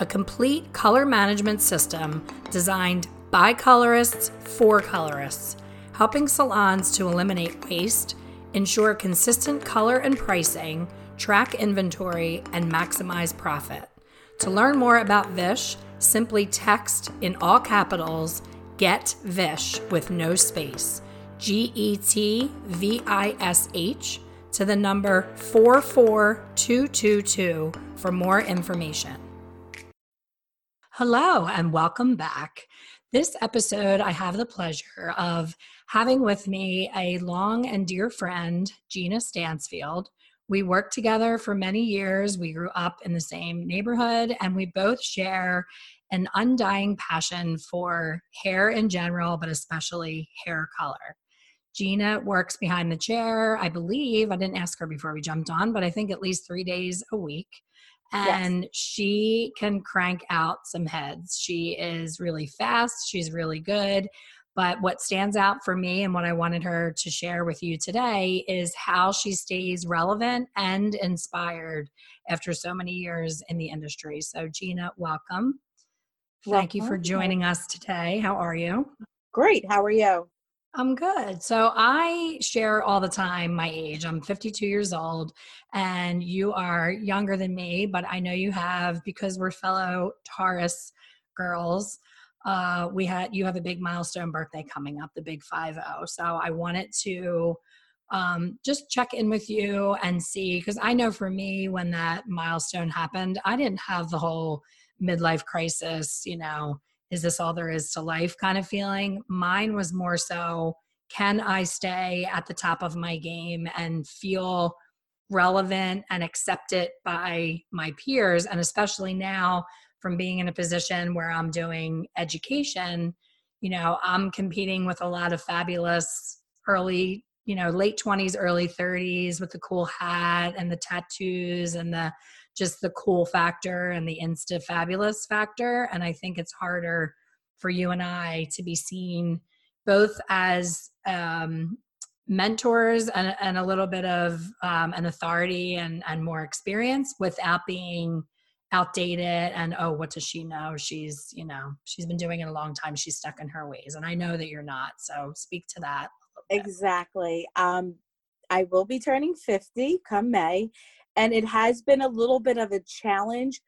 a complete color management system designed by colorists for colorists, helping salons to eliminate waste, ensure consistent color and pricing, track inventory, and maximize profit. To learn more about Vish, simply text in all capitals Get Vish with no space, G E T V I S H, to the number 44222 for more information. Hello, and welcome back. This episode, I have the pleasure of having with me a long and dear friend, Gina Stansfield. We worked together for many years. We grew up in the same neighborhood, and we both share an undying passion for hair in general, but especially hair color. Gina works behind the chair, I believe. I didn't ask her before we jumped on, but I think at least three days a week and yes. she can crank out some heads. She is really fast, she's really good. But what stands out for me and what I wanted her to share with you today is how she stays relevant and inspired after so many years in the industry. So, Gina, welcome. Thank you for joining us today. How are you? Great. How are you? I'm good. So I share all the time my age. I'm 52 years old, and you are younger than me, but I know you have because we're fellow Taurus girls. Uh, we had you have a big milestone birthday coming up, the big five zero. So I wanted to um, just check in with you and see because I know for me when that milestone happened, I didn't have the whole midlife crisis, you know is this all there is to life kind of feeling. Mine was more so can I stay at the top of my game and feel relevant and accepted by my peers? And especially now, from being in a position where I'm doing education, you know, I'm competing with a lot of fabulous early, you know, late 20s, early 30s with the cool hat and the tattoos and the just the cool factor and the insta fabulous factor. And I think it's harder for you and I to be seen both as um, mentors and, and, a little bit of um, an authority and, and more experience without being outdated and oh what does she know? She's you know she's been doing it a long time. She's stuck in her ways. And i know that you're not. So speak to that exactly. Um i will be turning 50 come may and it has been a little bit of a challenge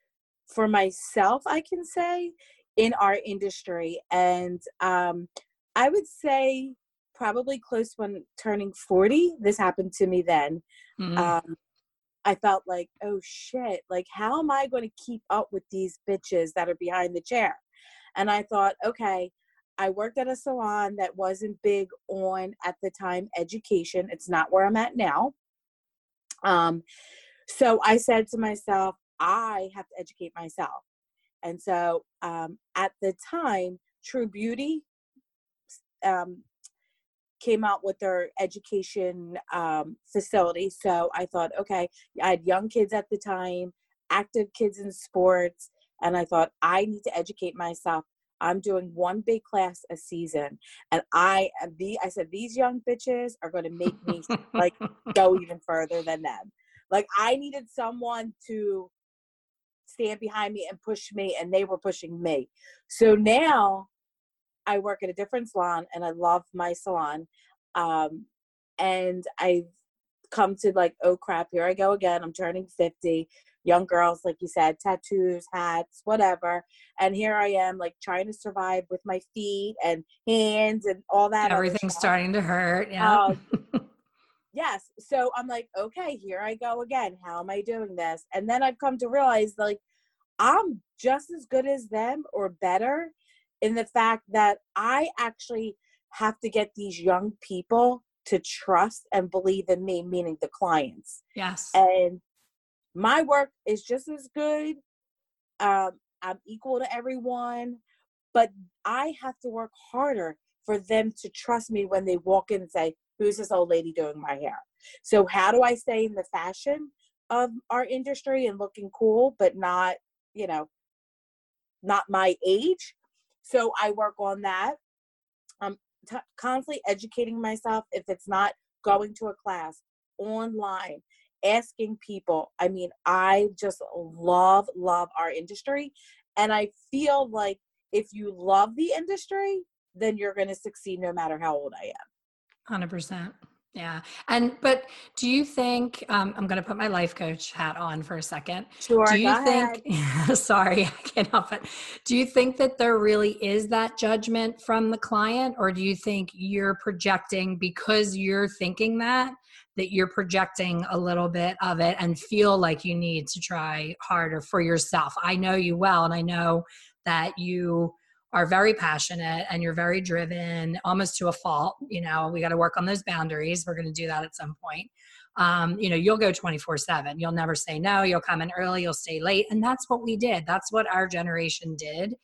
for myself i can say in our industry. And um, i would say probably close when turning 40 this happened to me then. Mm-hmm. um, i felt like oh shit like how am i going to keep up with these bitches that are behind the chair? And i thought okay i worked at a salon that wasn't big on at the time education. It's not where i'm at now. Um, so I said to myself, I have to educate myself. And so um, at the time, True Beauty um, came out with their education um, facility. So I thought, okay, I had young kids at the time, active kids in sports, and I thought, I need to educate myself. I'm doing one big class a season, and I the I said these young bitches are going to make me like go even further than them. Like I needed someone to stand behind me and push me, and they were pushing me. So now I work at a different salon, and I love my salon. Um, and I've come to like, oh crap, here I go again. I'm turning 50. Young girls, like you said, tattoos, hats, whatever. And here I am, like trying to survive with my feet and hands and all that. Everything's starting to hurt. Yeah. Um, yes so i'm like okay here i go again how am i doing this? And then i've come to realize like i'm just as good as them or better in the fact that i actually have to get these young people to trust and believe in me meaning the clients. Yes. And my work is just as good um, i'm equal to everyone but I have to work harder for them to trust me when they walk in and say, Who's this old lady doing my hair? So, how do I stay in the fashion of our industry and looking cool, but not, you know, not my age? So, I work on that. I'm t- constantly educating myself. If it's not going to a class, online, asking people. I mean, I just love, love our industry. And I feel like if you love the industry, then you're going to succeed no matter how old I am. 100%. Yeah. And, but do you think, um, I'm going to put my life coach hat on for a second. Sure. Do you think, sorry, I can't help it. Do you think that there really is that judgment from the client, or do you think you're projecting because you're thinking that, that you're projecting a little bit of it and feel like you need to try harder for yourself? I know you well, and I know that you are very passionate and you're very driven almost to a fault you know we got to work on those boundaries we're going to do that at some point um, you know you'll go 24 7 you'll never say no you'll come in early you'll stay late and that's what we did that's what our generation did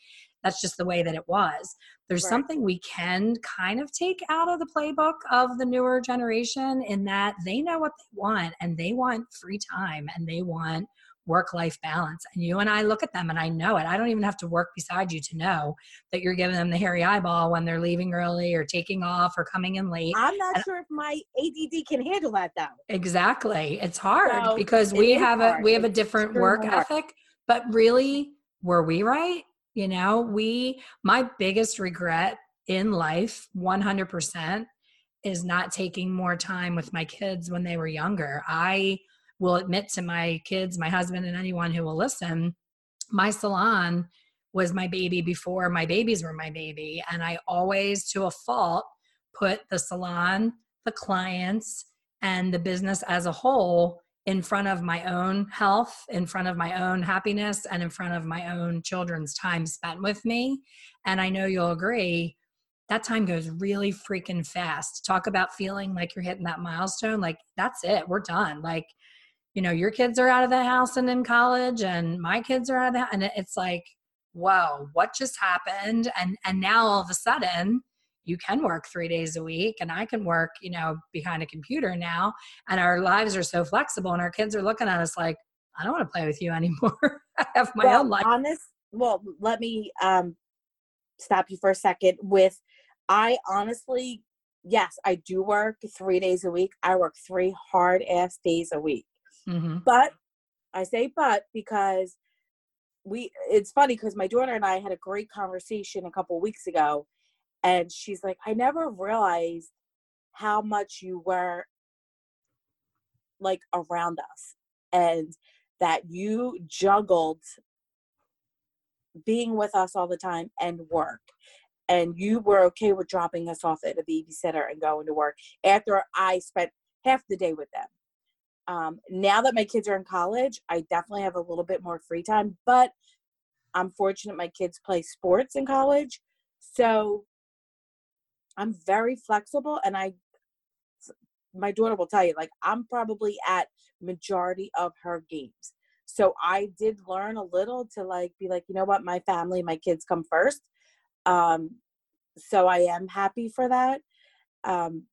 that's just the way that it was there's right. something we can kind of take out of the playbook of the newer generation in that they know what they want and they want free time and they want work life balance. And you and I look at them and I know it. I don't even have to work beside you to know that you're giving them the hairy eyeball when they're leaving early or taking off or coming in late. I'm not and sure if my ADD can handle that though. Exactly. It's hard so because we have hard. a we have a different work hard. ethic, but really were we right? You know, we my biggest regret in life 100% is not taking more time with my kids when they were younger. I will admit to my kids, my husband, and anyone who will listen, my salon was my baby before my babies were my baby. And I always, to a fault, put the salon, the clients, and the business as a whole in front of my own health, in front of my own happiness, and in front of my own children's time spent with me. And I know you'll agree, that time goes really freaking fast. Talk about feeling like you're hitting that milestone. Like, that's it, we're done. Like, you know your kids are out of the house and in college and my kids are out of the house and it's like whoa what just happened? And and now all of a sudden you can work three days a week and i can work you know behind a computer now and our lives are so flexible and our kids are looking at us like i don't want to play with you anymore. I have my well, own life. honest well let me um stop you for a second with i honestly yes i do work three days a week. I work three hard ass days a week Mm-hmm. But I say but because we it's funny because my daughter and I had a great conversation a couple weeks ago and she's like I never realized how much you were like around us and that you juggled being with us all the time and work and you were okay with dropping us off at a babysitter and going to work after I spent half the day with them um, now that my kids are in college, I definitely have a little bit more free time, but I'm fortunate my kids play sports in college. So I'm very flexible and I my daughter will tell you like I'm probably at majority of her games. So I did learn a little to like be like, you know what, my family, my kids come first. Um so I am happy for that. Um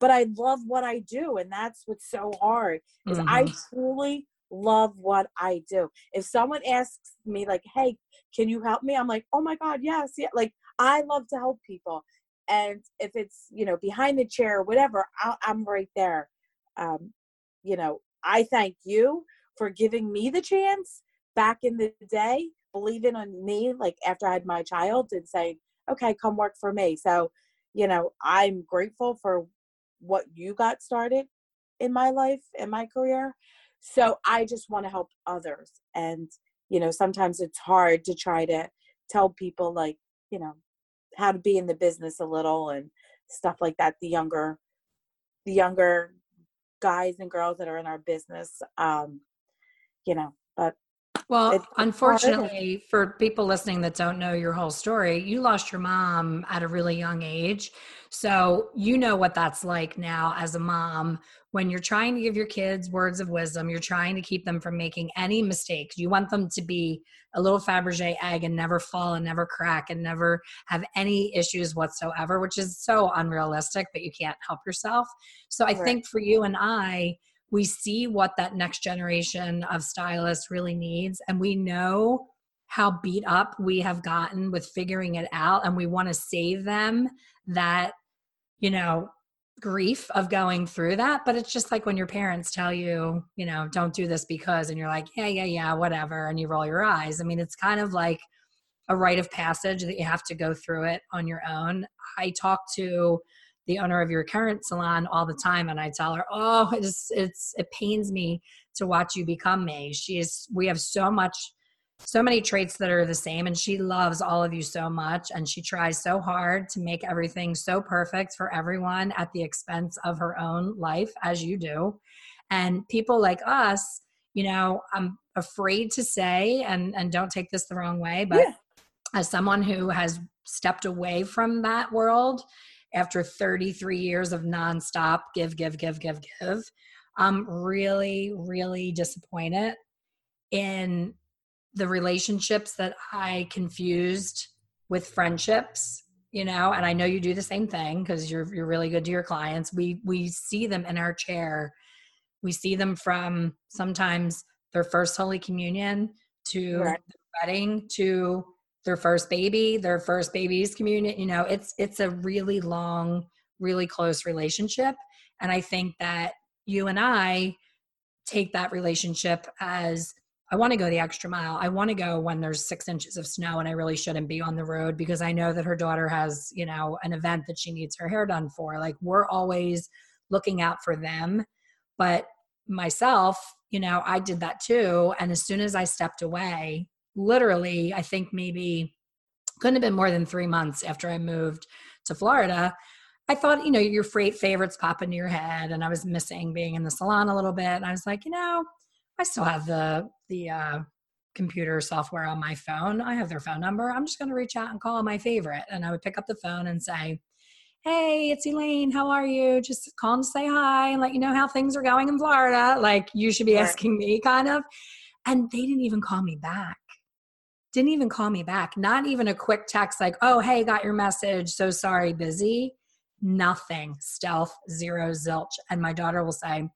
but I love what I do. And that's what's so hard is mm-hmm. I truly love what I do. If someone asks me like, Hey, can you help me? I'm like, Oh my God, yes. Yeah. Like I love to help people. And if it's, you know, behind the chair or whatever, i am right there. Um, you know, I thank you for giving me the chance back in the day, believing on me, like after I had my child and saying, okay, come work for me. So, you know, I'm grateful for what you got started in my life in my career so i just want to help others and you know sometimes it's hard to try to tell people like you know how to be in the business a little and stuff like that the younger the younger guys and girls that are in our business um you know but Well, it's unfortunately, hard. for people listening that don't know your whole story, you lost your mom at a really young age. So you know what that's like now as a mom when you're trying to give your kids words of wisdom, you're trying to keep them from making any mistakes. You want them to be a little Fabergé egg and never fall and never crack and never have any issues whatsoever, which is so unrealistic, but you can't help yourself. So I right. think for you and I, we see what that next generation of stylists really needs, and we know how beat up we have gotten with figuring it out, and we want to save them that, you know, grief of going through that. But it's just like when your parents tell you you know don't do this because and you're like yeah yeah yeah whatever and you roll your eyes. I mean it's kind of like a rite of passage that you have to go through it on your own. I talk to the owner of your current salon all the time and i tell her oh it's it's it pains me to watch you become me she's we have so much so many traits that are the same and she loves all of you so much and she tries so hard to make everything so perfect for everyone at the expense of her own life as you do and people like us you know i'm afraid to say and and don't take this the wrong way but yeah. as someone who has stepped away from that world after 33 years of nonstop give give give give give i'm really really disappointed in the relationships that I confused with friendships, you know, and I know you do the same thing because you're you're really good to your clients. We we see them in our chair. We see them from sometimes their first Holy Communion to right. wedding to their first baby, their first baby's community. You know, it's it's a really long, really close relationship. And I think that you and I take that relationship as I want to go the extra mile. I want to go when there's six inches of snow and I really shouldn't be on the road because I know that her daughter has, you know, an event that she needs her hair done for. Like we're always looking out for them. But myself, you know, I did that too. And as soon as I stepped away, literally, I think maybe couldn't have been more than three months after I moved to Florida. I thought, you know, your freight favorites pop into your head, and I was missing being in the salon a little bit. And I was like, you know, I still have the the uh, computer software on my phone. I have their phone number. I'm just going to reach out and call my favorite. And I would pick up the phone and say, Hey, it's Elaine. How are you? Just calling to say hi and let you know how things are going in Florida. Like you should be asking me, kind of. And they didn't even call me back. Didn't even call me back. Not even a quick text like, oh, hey, got your message. So sorry, busy. Nothing. Stealth, zero, zilch. And my daughter will say,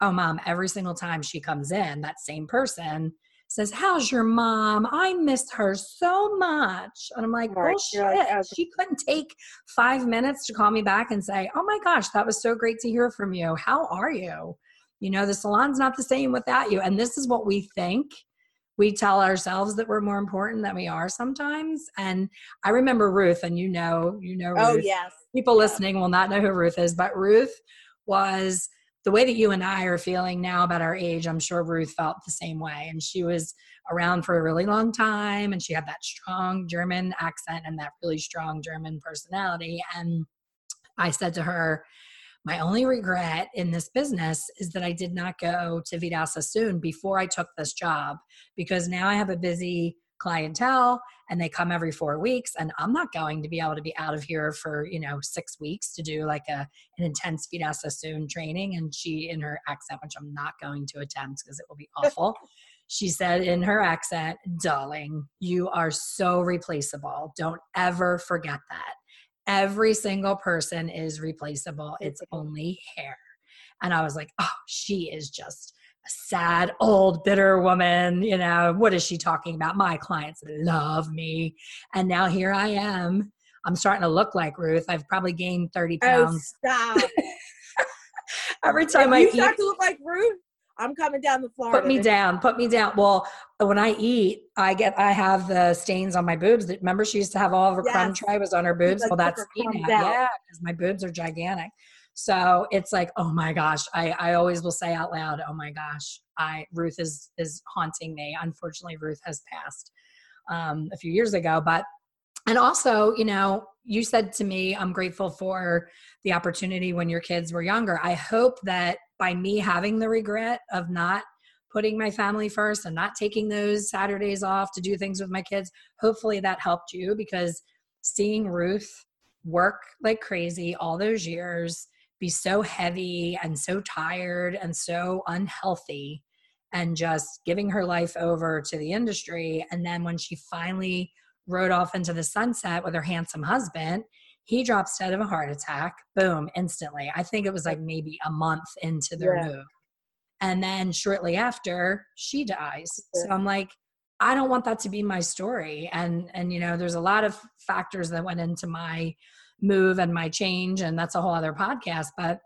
oh mom every single time she comes in that same person says how's your mom i miss her so much and i'm like bullshit like, she couldn't take five minutes to call me back and say oh my gosh that was so great to hear from you how are you you know the salon's not the same without you and this is what we think we tell ourselves that we're more important than we are sometimes and i remember ruth and you know you know oh, ruth. oh yes people listening will not know who ruth is but ruth was the way that you and I are feeling now about our age, I'm sure Ruth felt the same way. And she was around for a really long time and she had that strong German accent and that really strong German personality. And I said to her, my only regret in this business is that I did not go to Vidal Sassoon before I took this job because now I have a busy clientele and they come every four weeks and i'm not going to be able to be out of here for you know six weeks to do like a an intense Vidal Sassoon training. And she in her accent which i'm not going to attempt because it will be awful she said in her accent darling you are so replaceable. Don't ever forget that every single person is replaceable it's only hair and i was like oh she is just a sad, old, bitter woman. You know, what is she talking about? My clients love me. And now here I am. I'm starting to look like Ruth. I've probably gained 30 pounds. Oh, stop. Every time if I you eat, start to look like Ruth, I'm coming down the Florida. Put me down. Put me down. Well, when I eat, I get I have the stains on my boobs. Remember, she used to have all of her yes. crumb tray was on her boobs. Like well, that's me now. Yeah, because my boobs are gigantic. So it's like, oh my gosh, I, I always will say out loud, oh my gosh, I Ruth is is haunting me. Unfortunately, Ruth has passed um, a few years ago, but and also, you know, you said to me, I'm grateful for the opportunity when your kids were younger. I hope that by me having the regret of not putting my family first and not taking those Saturdays off to do things with my kids. Hopefully that helped you because seeing Ruth work like crazy all those years, be so heavy and so tired and so unhealthy, and just giving her life over to the industry. And then when she finally rode off into the sunset with her handsome husband, he drops dead of a heart attack. Boom, instantly. I think it was like maybe a month into their yeah. move. And then shortly after, she dies. So I'm like, I don't want that to be my story. And and you know, there's a lot of factors that went into my move and my change, and that's a whole other podcast. But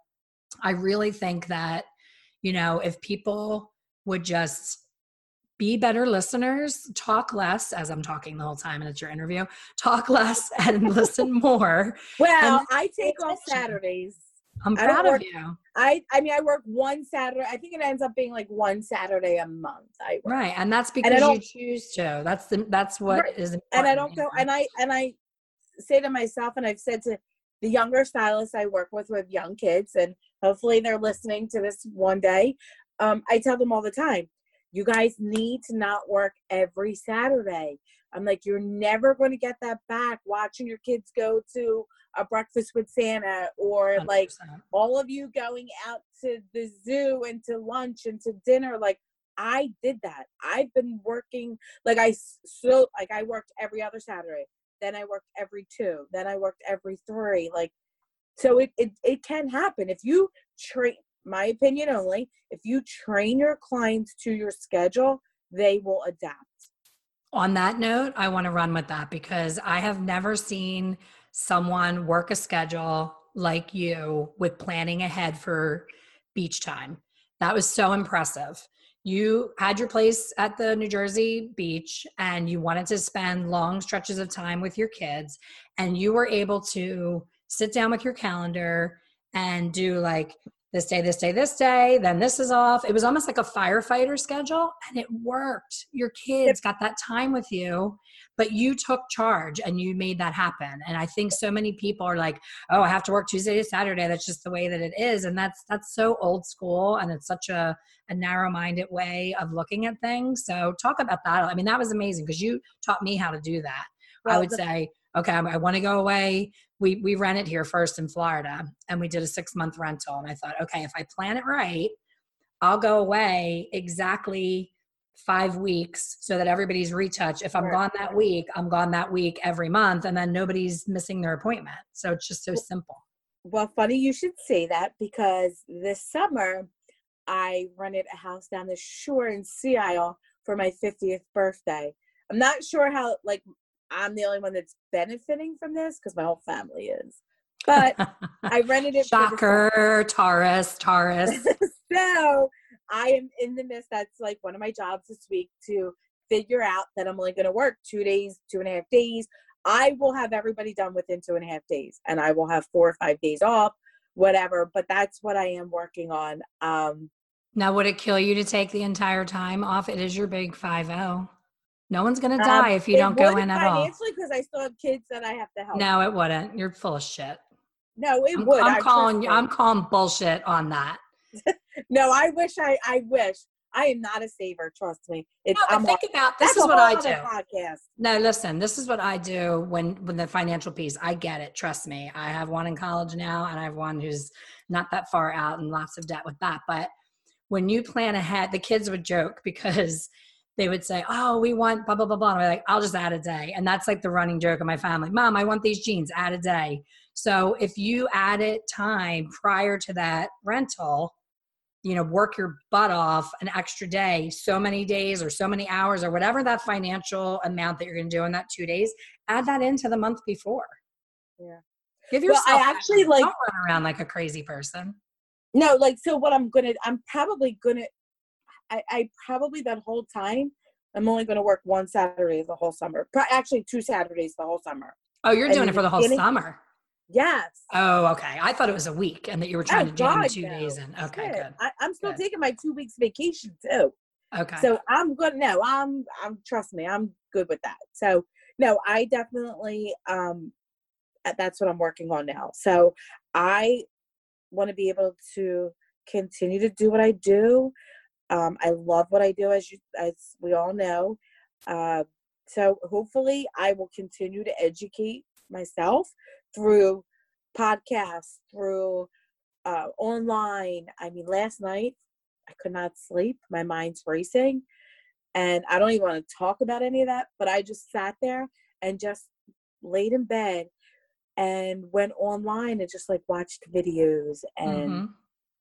I really think that, you know, if people would just be better listeners, talk less as I'm talking the whole time and it's your interview, talk less and listen more. Well, and I take off Saturdays. I'm proud work, of you. I I mean I work one Saturday. I think it ends up being like one Saturday a month. I work. Right. And that's because and you choose to. That's the that's what right. is And I don't go and I and I say to myself and I've said to the younger stylists I work with with young kids and hopefully they're listening to this one day. Um, I tell them all the time, you guys need to not work every Saturday. I'm like, you're never going to get that back watching your kids go to a breakfast with Santa or 100%. like all of you going out to the zoo and to lunch and to dinner. Like, I did that. I've been working, like, I so, like, I worked every other Saturday. Then I worked every two. Then I worked every three. Like, so it, it, it can happen. If you train, my opinion only, if you train your clients to your schedule, they will adapt. On that note, I want to run with that because I have never seen someone work a schedule like you with planning ahead for beach time. That was so impressive. You had your place at the New Jersey beach and you wanted to spend long stretches of time with your kids, and you were able to sit down with your calendar and do like this day, this day, this day, then this is off. It was almost like a firefighter schedule and it worked. Your kids got that time with you, but you took charge and you made that happen. And I think so many people are like, oh, I have to work Tuesday to Saturday. That's just the way that it is. And that's that's so old school and it's such a, a narrow-minded way of looking at things. So talk about that. I mean, that was amazing because you taught me how to do that. Well, I would the- say, okay, I want to go away we we rented here first in Florida and we did a six month rental. And I thought, okay, if I plan it right, I'll go away exactly five weeks so that everybody's retouch. If I'm right. gone that week, I'm gone that week every month, and then nobody's missing their appointment. So it's just so simple. Well, funny you should say that because this summer I rented a house down the shore in Sea Isle for my 50th birthday. I'm not sure how like I'm the only one that's benefiting from this because my whole family is. But I rented it. Shocker, Taurus, Taurus. so I am in the midst. That's like one of my jobs this week to figure out that I'm only going to work two days, two and a half days. I will have everybody done within two and a half days, and I will have four or five days off, whatever. But that's what I am working on. Um, now, would it kill you to take the entire time off? It is your big five zero. No one's going to um, die um, if you don't go in at all. Financially, because I still have kids that I have to help. No, it wouldn't. You're full of shit. No, it I'm, would. I'm calling. I'm calling bullshit on that. no, I wish. I. I wish. I am not a saver. Trust me. It's, no, think about this is what I do. Podcast. No, listen. This is what I do when when the financial piece. I get it. Trust me. I have one in college now, and I have one who's not that far out and lots of debt with that. But when you plan ahead, the kids would joke because they would say, "Oh, we want blah blah blah blah." And I'm like, "I'll just add a day," and that's like the running joke of my family. Mom, I want these jeans. Add a day. So if you added time prior to that rental, you know, work your butt off an extra day, so many days or so many hours or whatever that financial amount that you're going to do in that two days, add that into the month before. Yeah. Give yourself. Well, I actually like don't run around like a crazy person. No, like so. What I'm gonna, I'm probably gonna I, I probably that whole time I'm only going to work one Saturday the whole summer. Actually, two Saturdays the whole summer. Oh, you're and doing it for the whole summer. Yes. Oh, okay. I thought it was a week and that you were trying oh, to jam God, two no. days in. Okay, good. I, am still good. taking my two weeks vacation too. Okay. So I'm good. No, I'm. I'm. Trust me, I'm good with that. So no, I definitely. Um, that's what I'm working on now. So I want to be able to continue to do what I do Um, I love what I do, as you as we all know. Uh, so hopefully, I will continue to educate myself through podcasts, through uh, online. I mean, last night I could not sleep. My mind's racing. And I don't even want to talk about any of that, but I just sat there and just laid in bed and went online and just like watched videos and mm-hmm.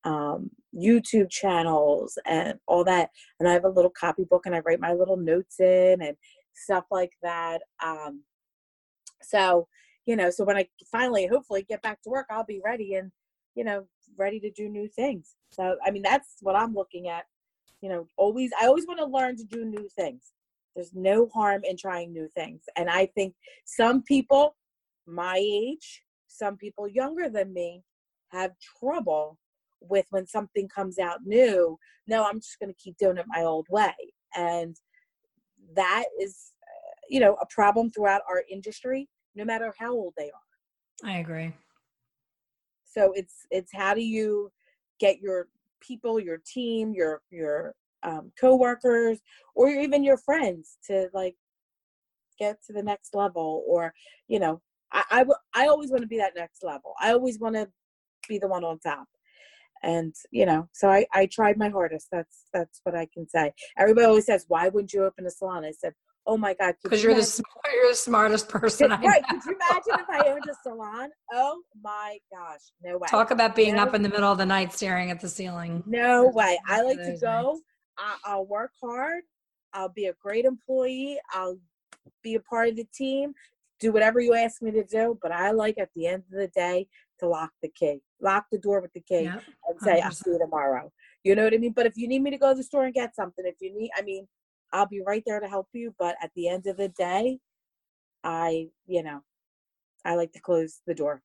Um, YouTube channels and all that. And I have a little copybook and I write my little notes in and stuff like that. Um, so, you know, so when I finally, hopefully, get back to work, I'll be ready and, you know, ready to do new things. So, I mean, that's what I'm looking at. You know, always, I always want to learn to do new things. There's no harm in trying new things. And I think some people my age, some people younger than me, have trouble with when something comes out new. No, I'm just going to keep doing it my old way. And that is, you know, a problem throughout our industry, no matter how old they are. I agree. So it's it's how do you get your people, your team, your your um, coworkers, or even your friends to like get to the next level, or you know, I, I, I always want to be that next level. I always want to be the one on top. And you know, so I, I tried my hardest. That's that's what I can say. Everybody always says, "Why wouldn't you open a salon?" I said, "Oh my God!" Because you you're the you're the smartest person. Could, right? Could you imagine if I owned a salon? Oh my gosh, no way. Talk about being up in the middle of the night staring at the ceiling. No way. I like to go. I, I'll work hard. I'll be a great employee. I'll be a part of the team do whatever you ask me to do, but I like at the end of the day to lock the key, lock the door with the key, yep. and say, I'll see you tomorrow. You know what I mean? But if you need me to go to the store and get something, if you need, I mean, I'll be right there to help you. But at the end of the day, I, you know, I like to close the door.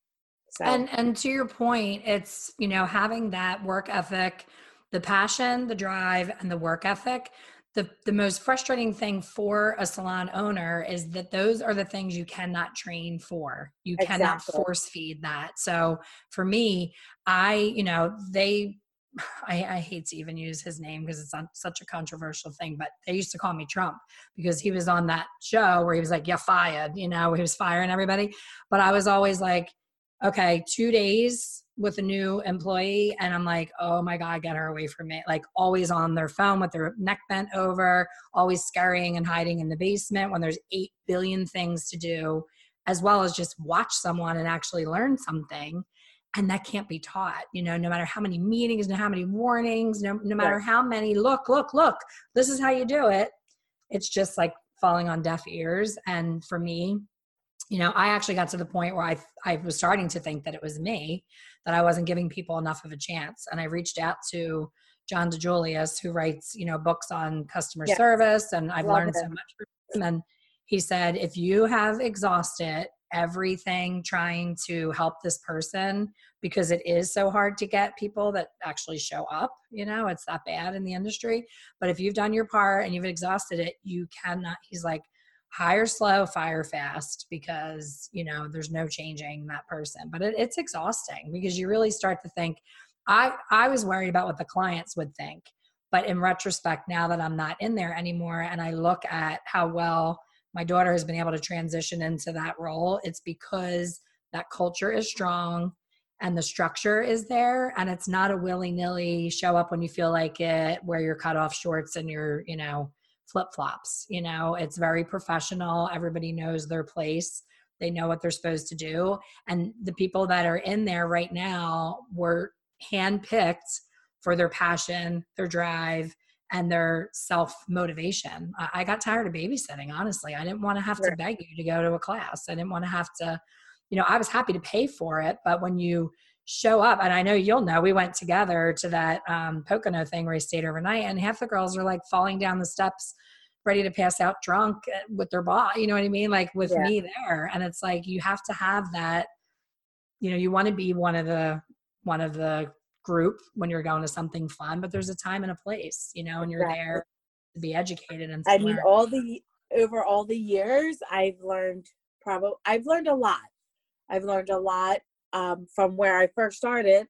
So. And and to your point, it's you know having that work ethic, the passion, the drive, and the work ethic the, the most frustrating thing for a salon owner is that those are the things you cannot train for. You exactly. cannot force feed that. So for me, I, you know, they, I, I hate to even use his name because it's such a controversial thing, but they used to call me Trump because he was on that show where he was like, yeah, fired, you know, he was firing everybody. But I was always like, okay, two days with a new employee and I'm like, oh my God, get her away from me. Like always on their phone with their neck bent over, always scurrying and hiding in the basement when there's 8 billion things to do, as well as just watch someone and actually learn something. And that can't be taught, you know, no matter how many meetings, no how many warnings, no, no matter how many look, look, look, this is how you do it. It's just like falling on deaf ears. And for me, you know, I actually got to the point where I I was starting to think that it was me that I wasn't giving people enough of a chance, and I reached out to John DiJulius, who writes you know books on customer yes. service, and I've Love learned so much from him. And he said, if you have exhausted everything trying to help this person because it is so hard to get people that actually show up you know it's that bad in the industry but if you've done your part and you've exhausted it you cannot he's like hire slow, fire fast because, you know, there's no changing that person. But it, it's exhausting because you really start to think, I, I was worried about what the clients would think. But in retrospect, now that I'm not in there anymore and I look at how well my daughter has been able to transition into that role, it's because that culture is strong and the structure is there and it's not a willy-nilly show up when you feel like it wear your cut off shorts and your you know flip flops. You know, it's very professional. Everybody knows their place. They know what they're supposed to do. And the people that are in there right now were handpicked for their passion, their drive, and their self motivation. I got tired of babysitting, honestly. I didn't want to have to beg you to go to a class. I didn't want to have to, you know, I was happy to pay for it. But when you show up, and I know you'll know, we went together to that um, Pocono thing where he stayed overnight, and half the girls are like falling down the steps ready to pass out drunk eh, with their boss you know what i mean like with yeah. me there and it's like you have to have that you know you want to be one of the one of the group when you're going to something fun but there's a time and a place you know and you're exactly. there to be educated and i mean learn. all the over all the years i've learned probably i've learned a lot i've learned a lot um, from where i first started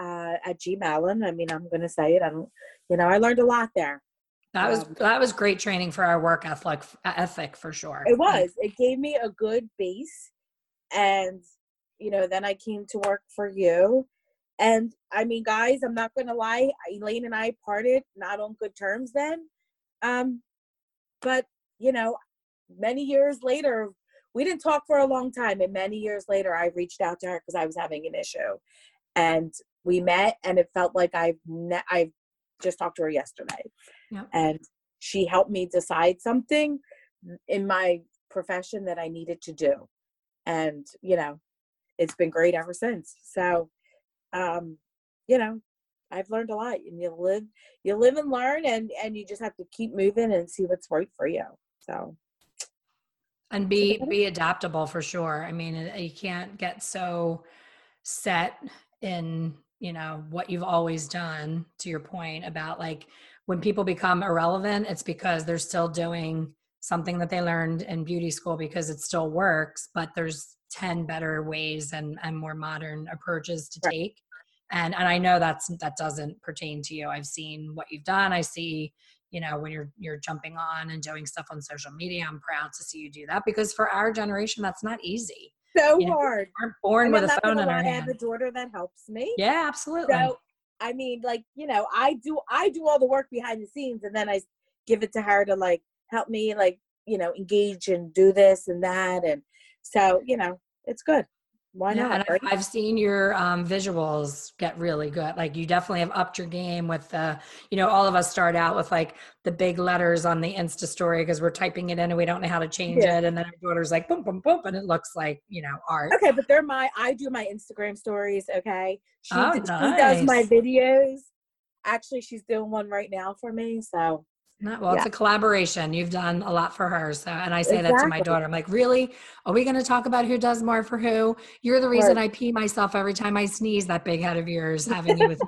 uh, at G Malin. I mean, I'm going to say it. I don't, you know, I learned a lot there. That was um, that was great training for our work ethic ethic for sure. It was. It gave me a good base, and you know, then I came to work for you, and I mean, guys, I'm not gonna lie, Elaine and I parted not on good terms then, um, but you know, many years later, we didn't talk for a long time, and many years later, I reached out to her because I was having an issue, and we met, and it felt like I've ne- I've just talked to her yesterday. Yep. And she helped me decide something in my profession that I needed to do. And, you know, it's been great ever since. So, um, you know, I've learned a lot and you live, you live and learn and, and you just have to keep moving and see what's right for you. So, and be, be adaptable for sure. I mean, you can't get so set in you know what you've always done to your point about like when people become irrelevant it's because they're still doing something that they learned in beauty school because it still works but there's 10 better ways and, and more modern approaches to right. take and and i know that's that doesn't pertain to you i've seen what you've done i see you know when you're you're jumping on and doing stuff on social media i'm proud to see you do that because for our generation that's not easy so you know, hard. We're born with a phone in our hand. I have a daughter that helps me. Yeah, absolutely. So I mean, like you know, I do I do all the work behind the scenes, and then I give it to her to like help me, like you know, engage and do this and that, and so you know, it's good why yeah, not? Right? I've seen your um, visuals get really good. Like you definitely have upped your game with the, you know, all of us start out with like the big letters on the Insta story because we're typing it in and we don't know how to change yeah. it. And then our daughter's like, boom, boom, boom. And it looks like, you know, art. Okay. But they're my, I do my Instagram stories. Okay. She, oh, nice. she does my videos. Actually, she's doing one right now for me. So not, well, yeah. it's a collaboration. You've done a lot for her. So, and I say exactly. that to my daughter. I'm like, really? Are we going to talk about who does more for who? You're the reason right. I pee myself every time I sneeze. That big head of yours, having you with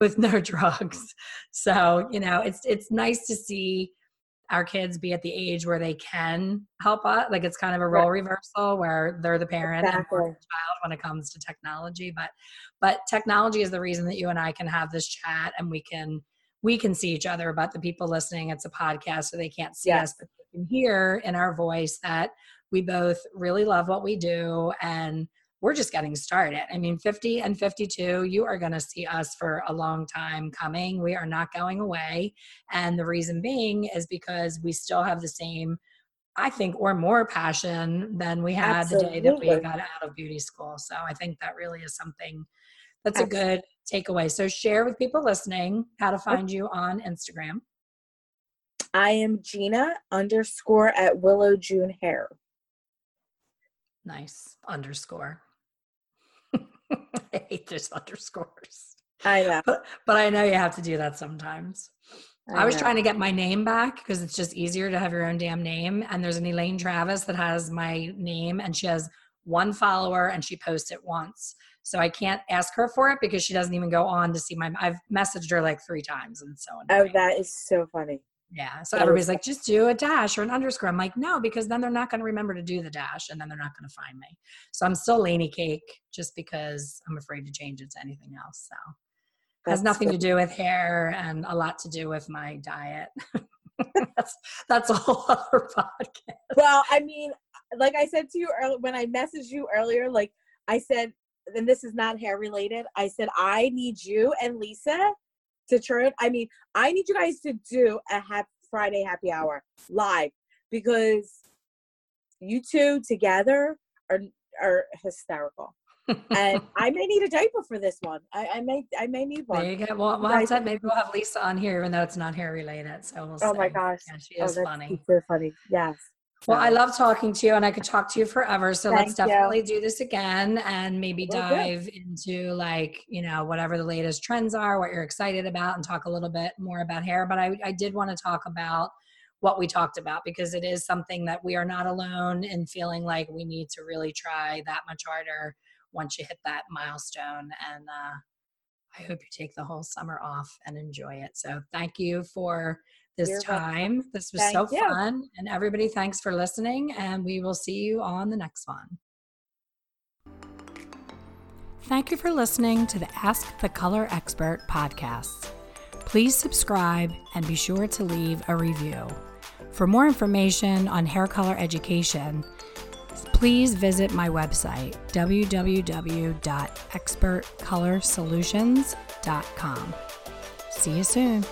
with no drugs. So, you know, it's it's nice to see our kids be at the age where they can help us. Like it's kind of a role right. reversal where they're the parent exactly. and the child when it comes to technology. But but technology is the reason that you and I can have this chat and we can we can see each other, but the people listening, it's a podcast, so they can't see yes. us, but they can hear in our voice that we both really love what we do and we're just getting started. I mean, 50 and 52, you are going to see us for a long time coming. We are not going away. And the reason being is because we still have the same, I think, or more passion than we had Absolutely. the day that we got out of beauty school. So I think that really is something that's a good takeaway. So share with people listening how to find you on Instagram. I am Gina underscore at Willow June Hair. Nice underscore. I hate those underscores. I know. But, but I know you have to do that sometimes. I, I was trying to get my name back because it's just easier to have your own damn name. And there's an Elaine Travis that has my name and she has one follower and she posts it once. So I can't ask her for it because she doesn't even go on to see my. I've messaged her like three times and so. On. Oh, that is so funny. Yeah. So everybody's like, just do a dash or an underscore. I'm like, no, because then they're not going to remember to do the dash and then they're not going to find me. So I'm still Laney Cake just because I'm afraid to change it to anything else. So it has nothing good. to do with hair and a lot to do with my diet. that's that's a whole other podcast. Well, I mean, like I said to you earlier when I messaged you earlier, like I said, and this is not hair related. I said, I need you and Lisa to turn. I mean, I need you guys to do a happy Friday happy hour live because you two together are are hysterical. and I may need a diaper for this one. I, I may I may need one. There you go. Well, well said maybe we'll have Lisa on here, even though it's not hair related. So we'll. Oh see. my gosh, yeah, she oh, is oh, funny. Super funny. Yes. Well, I love talking to you and I could talk to you forever. So Thank let's definitely you. do this again and maybe dive into like, you know, whatever the latest trends are, what you're excited about, and talk a little bit more about hair. But I, I did want to talk about what we talked about because it is something that we are not alone in feeling like we need to really try that much harder once you hit that milestone. And uh, I hope you take the whole summer off and enjoy it. So thank you for this You're time. Welcome. This was Thank so you. fun. And everybody, thanks for listening. And we will see you on the next one. Thank you for listening to the Ask the Color Expert podcast. Please subscribe and be sure to leave a review. For more information on hair color education, please visit my website www.expertcolorsolutions.com. See you soon.